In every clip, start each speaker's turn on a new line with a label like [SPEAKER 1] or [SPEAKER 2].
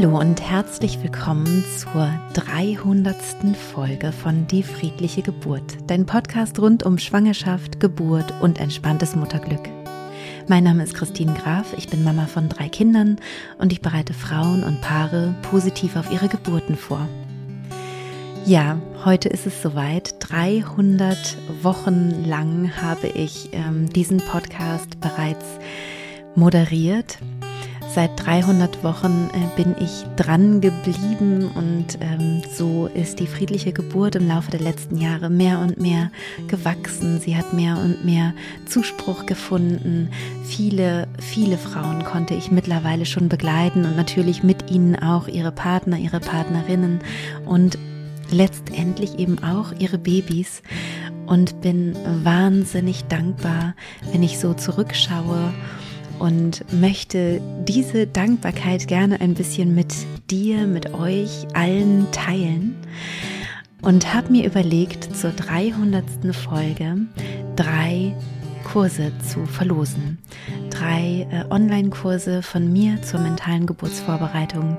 [SPEAKER 1] Hallo und herzlich willkommen zur 300. Folge von Die friedliche Geburt, dein Podcast rund um Schwangerschaft, Geburt und entspanntes Mutterglück. Mein Name ist Christine Graf, ich bin Mama von drei Kindern und ich bereite Frauen und Paare positiv auf ihre Geburten vor. Ja, heute ist es soweit. 300 Wochen lang habe ich ähm, diesen Podcast bereits moderiert Seit 300 Wochen äh, bin ich dran geblieben und ähm, so ist die friedliche Geburt im Laufe der letzten Jahre mehr und mehr gewachsen. Sie hat mehr und mehr Zuspruch gefunden. Viele, viele Frauen konnte ich mittlerweile schon begleiten und natürlich mit ihnen auch ihre Partner, ihre Partnerinnen und letztendlich eben auch ihre Babys und bin wahnsinnig dankbar, wenn ich so zurückschaue und möchte diese Dankbarkeit gerne ein bisschen mit dir, mit euch allen teilen und habe mir überlegt, zur 300. Folge drei Kurse zu verlosen. Drei äh, Online-Kurse von mir zur mentalen Geburtsvorbereitung.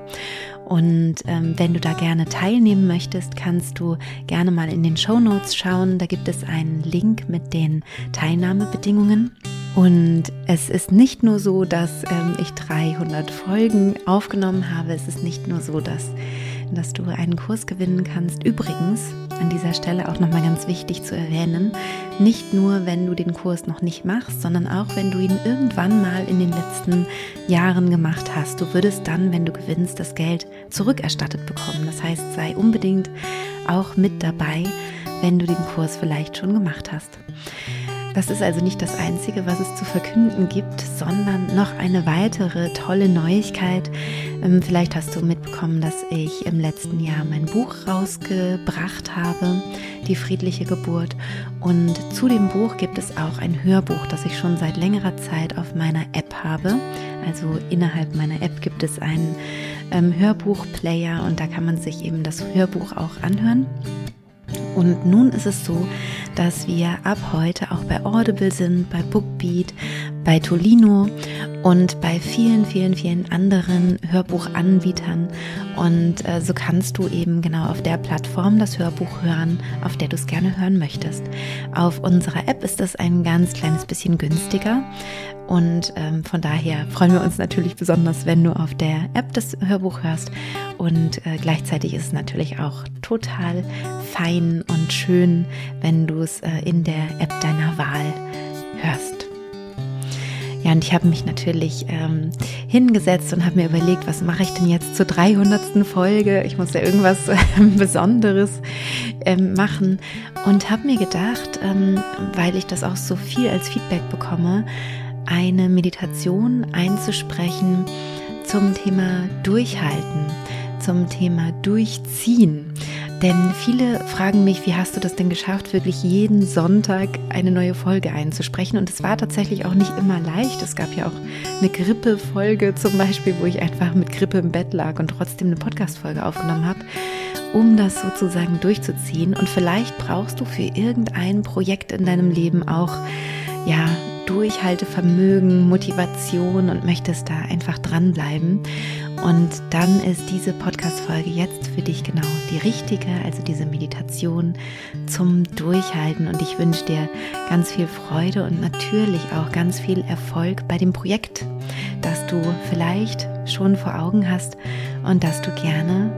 [SPEAKER 1] Und ähm, wenn du da gerne teilnehmen möchtest, kannst du gerne mal in den Show Notes schauen. Da gibt es einen Link mit den Teilnahmebedingungen. Und es ist nicht nur so, dass ähm, ich 300 Folgen aufgenommen habe, es ist nicht nur so, dass, dass du einen Kurs gewinnen kannst. Übrigens, an dieser Stelle auch nochmal ganz wichtig zu erwähnen, nicht nur, wenn du den Kurs noch nicht machst, sondern auch, wenn du ihn irgendwann mal in den letzten Jahren gemacht hast. Du würdest dann, wenn du gewinnst, das Geld zurückerstattet bekommen. Das heißt, sei unbedingt auch mit dabei, wenn du den Kurs vielleicht schon gemacht hast. Das ist also nicht das Einzige, was es zu verkünden gibt, sondern noch eine weitere tolle Neuigkeit. Ähm, vielleicht hast du mitbekommen, dass ich im letzten Jahr mein Buch rausgebracht habe, Die friedliche Geburt. Und zu dem Buch gibt es auch ein Hörbuch, das ich schon seit längerer Zeit auf meiner App habe. Also innerhalb meiner App gibt es einen ähm, Hörbuchplayer und da kann man sich eben das Hörbuch auch anhören. Und nun ist es so, dass wir ab heute auch bei Audible sind, bei Bookbeat, bei Tolino und bei vielen, vielen, vielen anderen Hörbuchanbietern. Und äh, so kannst du eben genau auf der Plattform das Hörbuch hören, auf der du es gerne hören möchtest. Auf unserer App ist das ein ganz kleines bisschen günstiger. Und ähm, von daher freuen wir uns natürlich besonders, wenn du auf der App das Hörbuch hörst. Und äh, gleichzeitig ist es natürlich auch total fein und schön, wenn du es äh, in der App deiner Wahl hörst. Ja, und ich habe mich natürlich ähm, hingesetzt und habe mir überlegt, was mache ich denn jetzt zur 300. Folge? Ich muss ja irgendwas äh, Besonderes ähm, machen und habe mir gedacht, ähm, weil ich das auch so viel als Feedback bekomme, eine Meditation einzusprechen zum Thema Durchhalten, zum Thema Durchziehen. Denn viele fragen mich, wie hast du das denn geschafft, wirklich jeden Sonntag eine neue Folge einzusprechen? Und es war tatsächlich auch nicht immer leicht. Es gab ja auch eine Grippe-Folge zum Beispiel, wo ich einfach mit Grippe im Bett lag und trotzdem eine Podcast-Folge aufgenommen habe, um das sozusagen durchzuziehen. Und vielleicht brauchst du für irgendein Projekt in deinem Leben auch, ja, Durchhaltevermögen, Motivation und möchtest da einfach dranbleiben. Und dann ist diese Podcast-Folge jetzt für dich genau die richtige, also diese Meditation zum Durchhalten. Und ich wünsche dir ganz viel Freude und natürlich auch ganz viel Erfolg bei dem Projekt, das du vielleicht schon vor Augen hast und das du gerne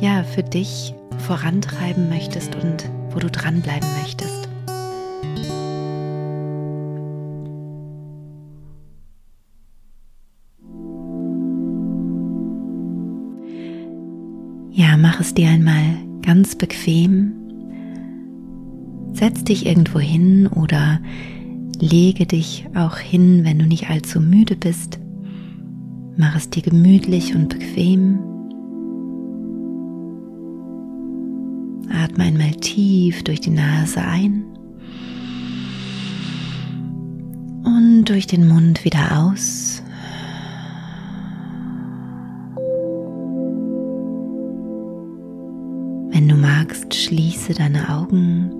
[SPEAKER 1] ja für dich vorantreiben möchtest und wo du dranbleiben möchtest. Mach es dir einmal ganz bequem. Setz dich irgendwo hin oder lege dich auch hin, wenn du nicht allzu müde bist. Mach es dir gemütlich und bequem. Atme einmal tief durch die Nase ein und durch den Mund wieder aus. Magst, schließe deine Augen.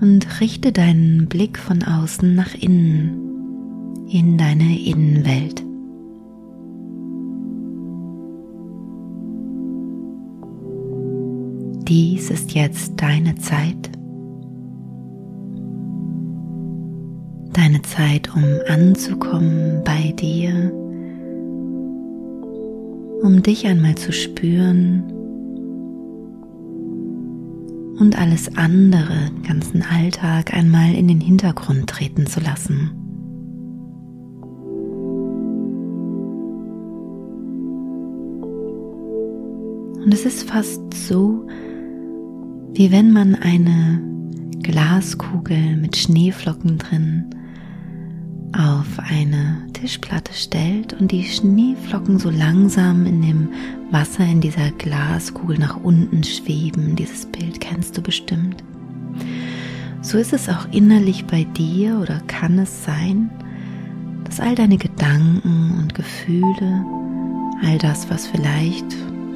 [SPEAKER 1] Und richte deinen Blick von außen nach innen, in deine Innenwelt. Dies ist jetzt deine Zeit. Deine Zeit, um anzukommen bei dir, um dich einmal zu spüren und alles andere, den ganzen Alltag einmal in den Hintergrund treten zu lassen. Und es ist fast so, wie wenn man eine Glaskugel mit Schneeflocken drin auf eine Tischplatte stellt und die Schneeflocken so langsam in dem Wasser in dieser Glaskugel nach unten schweben. Dieses Bild kennst du bestimmt. So ist es auch innerlich bei dir oder kann es sein, dass all deine Gedanken und Gefühle, all das, was vielleicht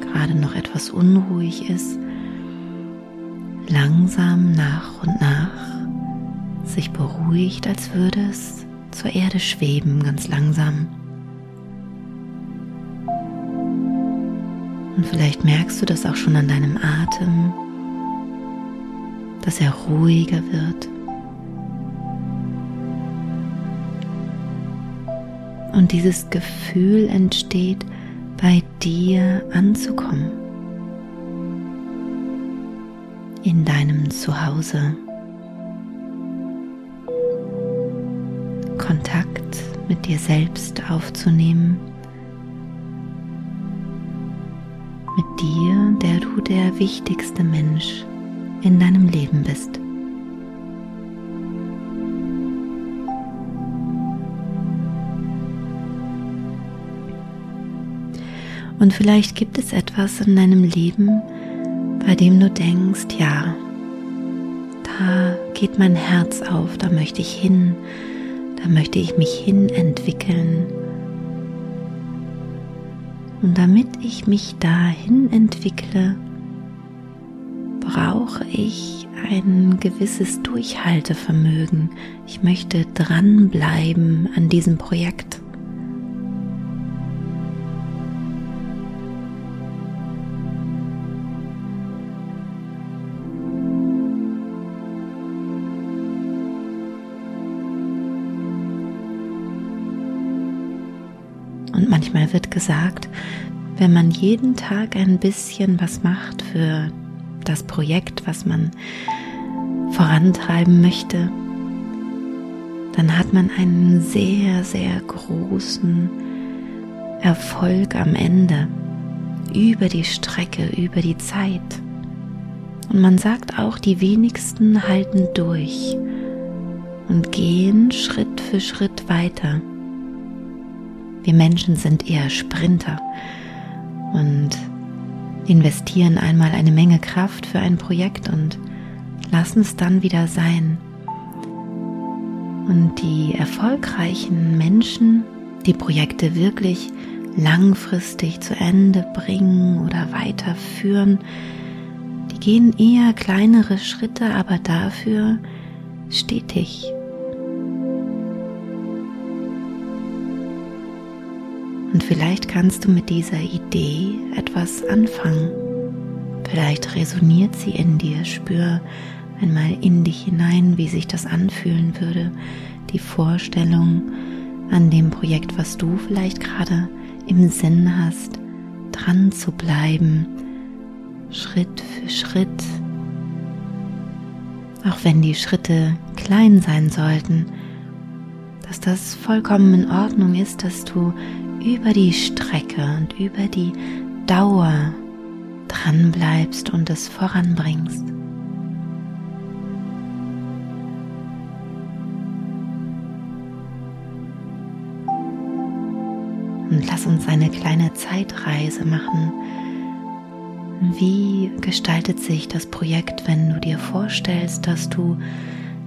[SPEAKER 1] gerade noch etwas unruhig ist, langsam nach und nach sich beruhigt, als würde es zur Erde schweben, ganz langsam. Und vielleicht merkst du das auch schon an deinem Atem, dass er ruhiger wird. Und dieses Gefühl entsteht, bei dir anzukommen. In deinem Zuhause. Kontakt mit dir selbst aufzunehmen. Mit dir, der du der wichtigste Mensch in deinem Leben bist. Und vielleicht gibt es etwas in deinem Leben, bei dem du denkst, ja, da geht mein Herz auf, da möchte ich hin, da möchte ich mich hin entwickeln. Und damit ich mich dahin entwickle, brauche ich ein gewisses Durchhaltevermögen. Ich möchte dranbleiben an diesem Projekt. Manchmal wird gesagt, wenn man jeden Tag ein bisschen was macht für das Projekt, was man vorantreiben möchte, dann hat man einen sehr, sehr großen Erfolg am Ende über die Strecke, über die Zeit. Und man sagt auch, die wenigsten halten durch und gehen Schritt für Schritt weiter. Wir Menschen sind eher Sprinter und investieren einmal eine Menge Kraft für ein Projekt und lassen es dann wieder sein. Und die erfolgreichen Menschen, die Projekte wirklich langfristig zu Ende bringen oder weiterführen, die gehen eher kleinere Schritte, aber dafür stetig. Und vielleicht kannst du mit dieser Idee etwas anfangen. Vielleicht resoniert sie in dir. Spür einmal in dich hinein, wie sich das anfühlen würde. Die Vorstellung an dem Projekt, was du vielleicht gerade im Sinn hast, dran zu bleiben, Schritt für Schritt. Auch wenn die Schritte klein sein sollten, dass das vollkommen in Ordnung ist, dass du über die Strecke und über die Dauer dran bleibst und es voranbringst. Und lass uns eine kleine Zeitreise machen. Wie gestaltet sich das Projekt, wenn du dir vorstellst, dass du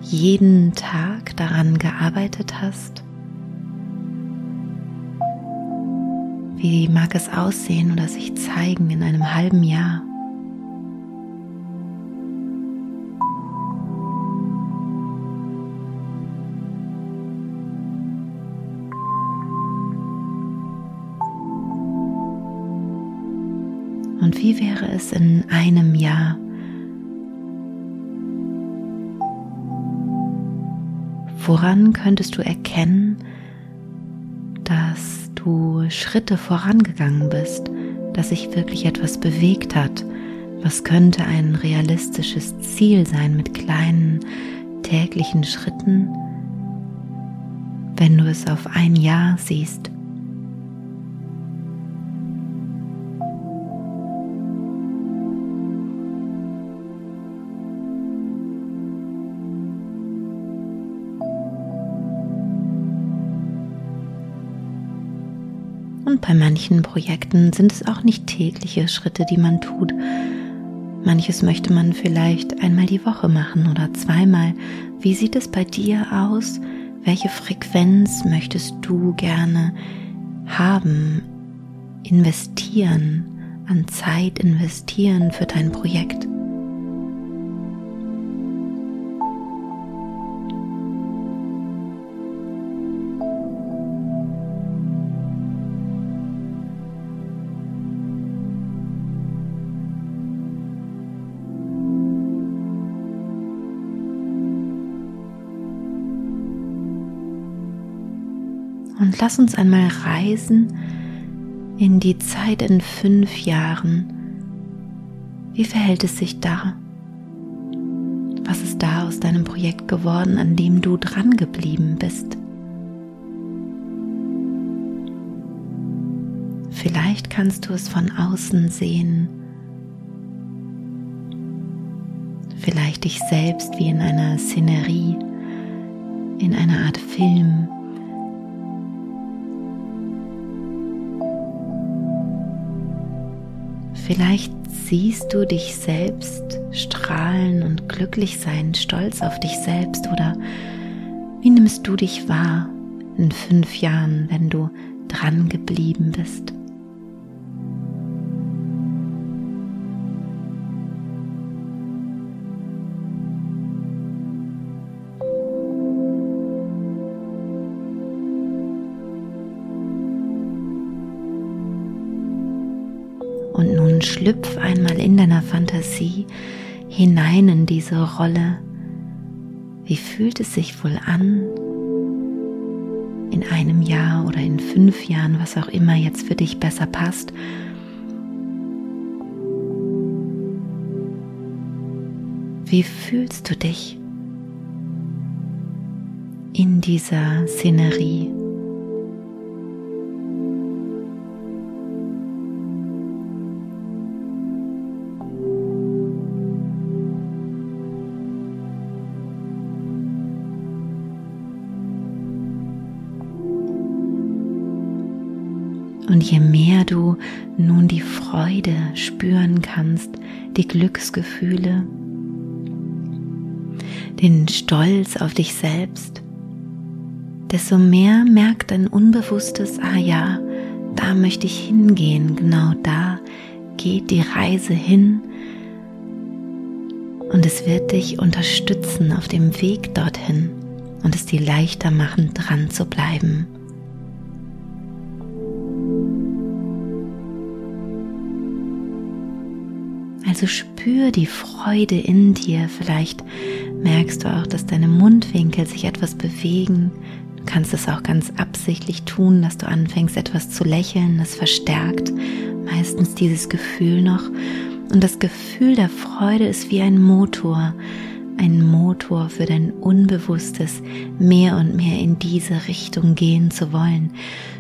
[SPEAKER 1] jeden Tag daran gearbeitet hast? Wie mag es aussehen oder sich zeigen in einem halben Jahr? Und wie wäre es in einem Jahr? Woran könntest du erkennen, dass du Schritte vorangegangen bist, dass sich wirklich etwas bewegt hat? Was könnte ein realistisches Ziel sein mit kleinen täglichen Schritten, wenn du es auf ein Jahr siehst? Und bei manchen Projekten sind es auch nicht tägliche Schritte, die man tut. Manches möchte man vielleicht einmal die Woche machen oder zweimal. Wie sieht es bei dir aus? Welche Frequenz möchtest du gerne haben, investieren, an Zeit investieren für dein Projekt? Lass uns einmal reisen in die Zeit in fünf Jahren. Wie verhält es sich da? Was ist da aus deinem Projekt geworden, an dem du dran geblieben bist? Vielleicht kannst du es von außen sehen. Vielleicht dich selbst wie in einer Szenerie, in einer Art Film Vielleicht siehst du dich selbst strahlen und glücklich sein, stolz auf dich selbst oder wie nimmst du dich wahr in fünf Jahren, wenn du dran geblieben bist? Schlüpf einmal in deiner Fantasie hinein in diese Rolle. Wie fühlt es sich wohl an? In einem Jahr oder in fünf Jahren, was auch immer jetzt für dich besser passt. Wie fühlst du dich in dieser Szenerie? Und je mehr du nun die Freude spüren kannst, die Glücksgefühle, den Stolz auf dich selbst, desto mehr merkt dein Unbewusstes, ah ja, da möchte ich hingehen, genau da geht die Reise hin und es wird dich unterstützen auf dem Weg dorthin und es dir leichter machen, dran zu bleiben. Also spür die Freude in dir. Vielleicht merkst du auch, dass deine Mundwinkel sich etwas bewegen. Du kannst es auch ganz absichtlich tun, dass du anfängst etwas zu lächeln. Das verstärkt meistens dieses Gefühl noch. Und das Gefühl der Freude ist wie ein Motor, ein Motor für dein Unbewusstes, mehr und mehr in diese Richtung gehen zu wollen.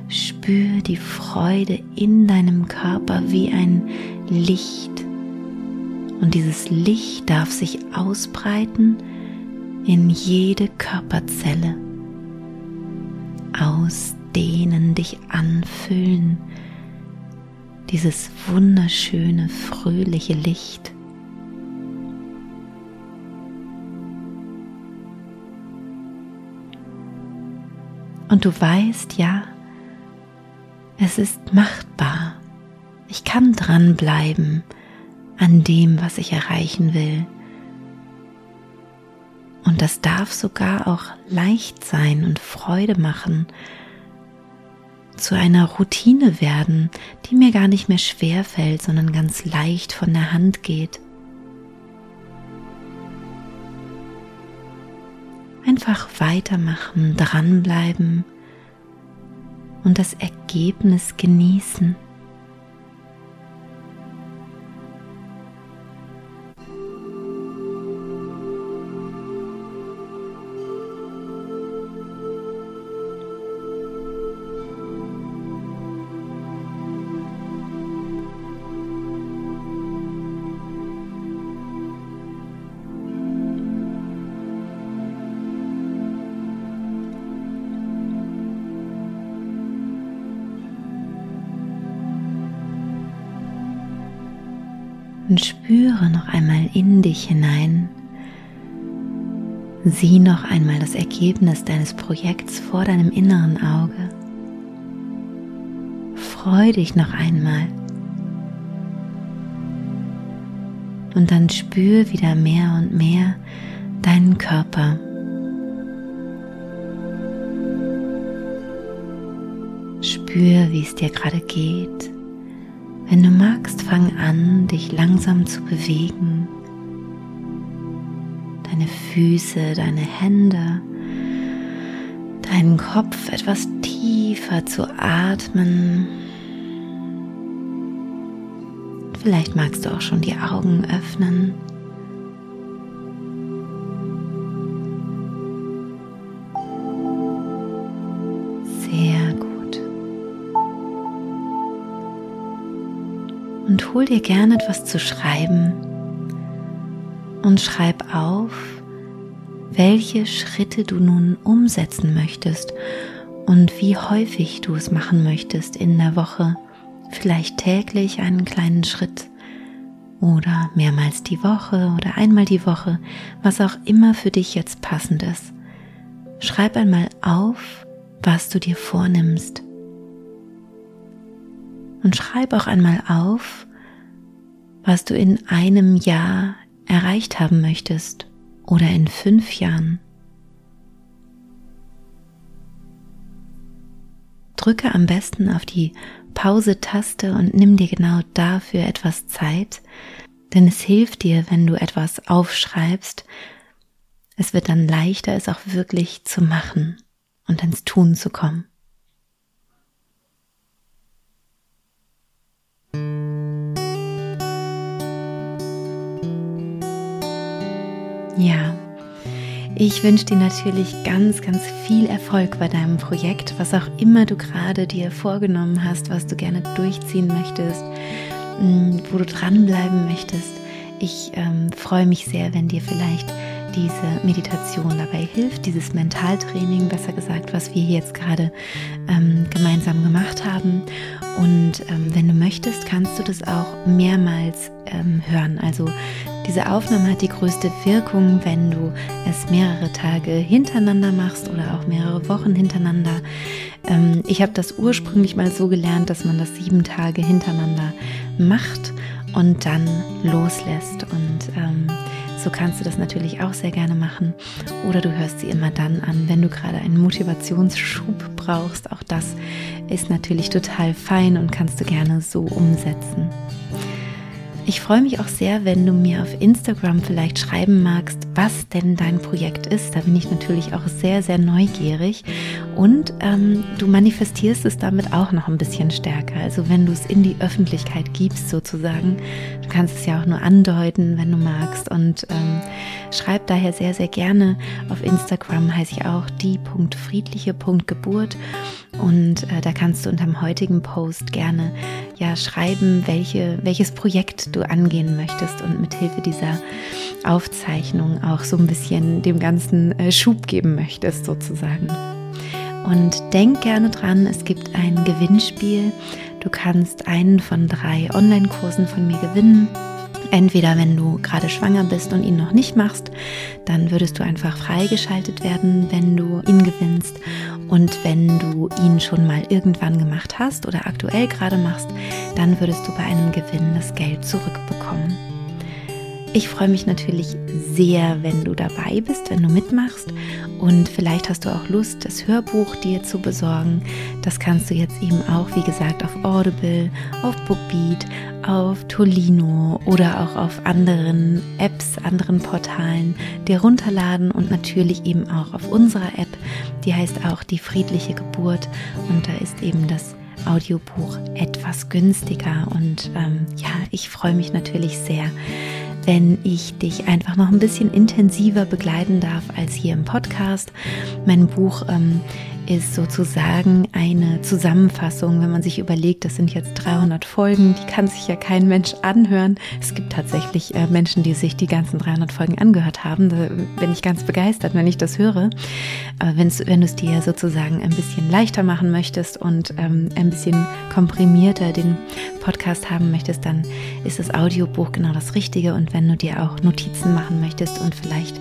[SPEAKER 1] Spür die Freude in deinem Körper wie ein Licht und dieses Licht darf sich ausbreiten in jede Körperzelle, ausdehnen, dich anfüllen, dieses wunderschöne, fröhliche Licht. Und du weißt, ja, es ist machtbar. Ich kann dranbleiben an dem, was ich erreichen will. Und das darf sogar auch leicht sein und Freude machen. zu einer Routine werden, die mir gar nicht mehr schwer fällt, sondern ganz leicht von der Hand geht. Einfach weitermachen, dranbleiben und das Ergebnis genießen. Und spüre noch einmal in dich hinein. Sieh noch einmal das Ergebnis deines Projekts vor deinem inneren Auge. Freu dich noch einmal. Und dann spür wieder mehr und mehr deinen Körper. Spür, wie es dir gerade geht. Wenn du magst, fang an, dich langsam zu bewegen. Deine Füße, deine Hände, deinen Kopf etwas tiefer zu atmen. Vielleicht magst du auch schon die Augen öffnen. Hol dir gerne etwas zu schreiben und schreib auf, welche Schritte du nun umsetzen möchtest und wie häufig du es machen möchtest in der Woche. Vielleicht täglich einen kleinen Schritt oder mehrmals die Woche oder einmal die Woche, was auch immer für dich jetzt passend ist. Schreib einmal auf, was du dir vornimmst und schreib auch einmal auf, was du in einem Jahr erreicht haben möchtest oder in fünf Jahren. Drücke am besten auf die Pause-Taste und nimm dir genau dafür etwas Zeit, denn es hilft dir, wenn du etwas aufschreibst. Es wird dann leichter, es auch wirklich zu machen und ins Tun zu kommen. Ja, ich wünsche dir natürlich ganz, ganz viel Erfolg bei deinem Projekt, was auch immer du gerade dir vorgenommen hast, was du gerne durchziehen möchtest, mm, wo du dranbleiben möchtest. Ich ähm, freue mich sehr, wenn dir vielleicht diese Meditation dabei hilft, dieses Mentaltraining, besser gesagt, was wir jetzt gerade ähm, gemeinsam gemacht haben. Und ähm, wenn du möchtest, kannst du das auch mehrmals ähm, hören. Also diese Aufnahme hat die größte Wirkung, wenn du es mehrere Tage hintereinander machst oder auch mehrere Wochen hintereinander. Ähm, ich habe das ursprünglich mal so gelernt, dass man das sieben Tage hintereinander macht und dann loslässt. Und ähm, so kannst du das natürlich auch sehr gerne machen. Oder du hörst sie immer dann an, wenn du gerade einen Motivationsschub brauchst. Auch das ist natürlich total fein und kannst du gerne so umsetzen. Ich freue mich auch sehr, wenn du mir auf Instagram vielleicht schreiben magst, was denn dein Projekt ist. Da bin ich natürlich auch sehr, sehr neugierig. Und ähm, du manifestierst es damit auch noch ein bisschen stärker. Also wenn du es in die Öffentlichkeit gibst sozusagen. Du kannst es ja auch nur andeuten, wenn du magst. Und ähm, schreib daher sehr, sehr gerne. Auf Instagram heiße ich auch die.friedliche.geburt. Und äh, da kannst du unter dem heutigen Post gerne ja schreiben, welche, welches Projekt du angehen möchtest und mit Hilfe dieser Aufzeichnung auch so ein bisschen dem Ganzen äh, Schub geben möchtest sozusagen. Und denk gerne dran, es gibt ein Gewinnspiel. Du kannst einen von drei Online-Kursen von mir gewinnen. Entweder wenn du gerade schwanger bist und ihn noch nicht machst, dann würdest du einfach freigeschaltet werden, wenn du ihn gewinnst. Und wenn du ihn schon mal irgendwann gemacht hast oder aktuell gerade machst, dann würdest du bei einem Gewinn das Geld zurückbekommen. Ich freue mich natürlich sehr, wenn du dabei bist, wenn du mitmachst. Und vielleicht hast du auch Lust, das Hörbuch dir zu besorgen. Das kannst du jetzt eben auch, wie gesagt, auf Audible, auf Bookbeat, auf Tolino oder auch auf anderen Apps, anderen Portalen dir runterladen und natürlich eben auch auf unserer App, die heißt auch die friedliche Geburt. Und da ist eben das Audiobuch etwas günstiger. Und ähm, ja, ich freue mich natürlich sehr, wenn ich dich einfach noch ein bisschen intensiver begleiten darf als hier im Podcast. Mein Buch ähm, ist sozusagen eine Zusammenfassung, wenn man sich überlegt, das sind jetzt 300 Folgen, die kann sich ja kein Mensch anhören. Es gibt tatsächlich äh, Menschen, die sich die ganzen 300 Folgen angehört haben. Da bin ich ganz begeistert, wenn ich das höre. Aber wenn du es dir sozusagen ein bisschen leichter machen möchtest und ähm, ein bisschen komprimierter den Podcast haben möchtest, dann ist das Audiobuch genau das Richtige. Und wenn du dir auch Notizen machen möchtest und vielleicht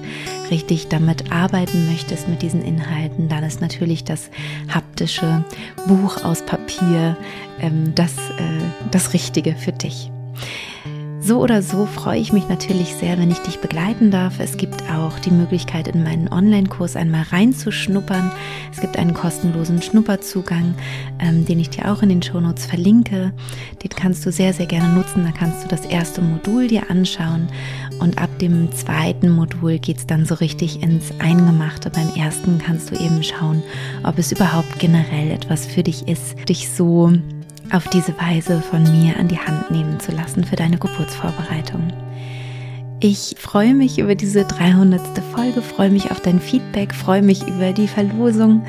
[SPEAKER 1] richtig damit arbeiten möchtest mit diesen Inhalten, dann ist natürlich das haptische Buch aus Papier ähm, das, äh, das Richtige für dich. So oder so freue ich mich natürlich sehr, wenn ich dich begleiten darf. Es gibt auch die Möglichkeit, in meinen Online-Kurs einmal reinzuschnuppern. Es gibt einen kostenlosen Schnupperzugang, ähm, den ich dir auch in den Shownotes verlinke. Den kannst du sehr, sehr gerne nutzen. Da kannst du das erste Modul dir anschauen und ab dem zweiten Modul geht es dann so richtig ins Eingemachte. Beim ersten kannst du eben schauen, ob es überhaupt generell etwas für dich ist, dich so auf diese Weise von mir an die Hand nehmen zu lassen für deine Geburtsvorbereitung. Ich freue mich über diese 300. Folge, freue mich auf dein Feedback, freue mich über die Verlosung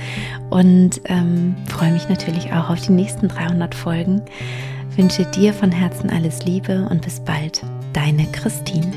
[SPEAKER 1] und ähm, freue mich natürlich auch auf die nächsten 300 Folgen. Wünsche dir von Herzen alles Liebe und bis bald, deine Christine.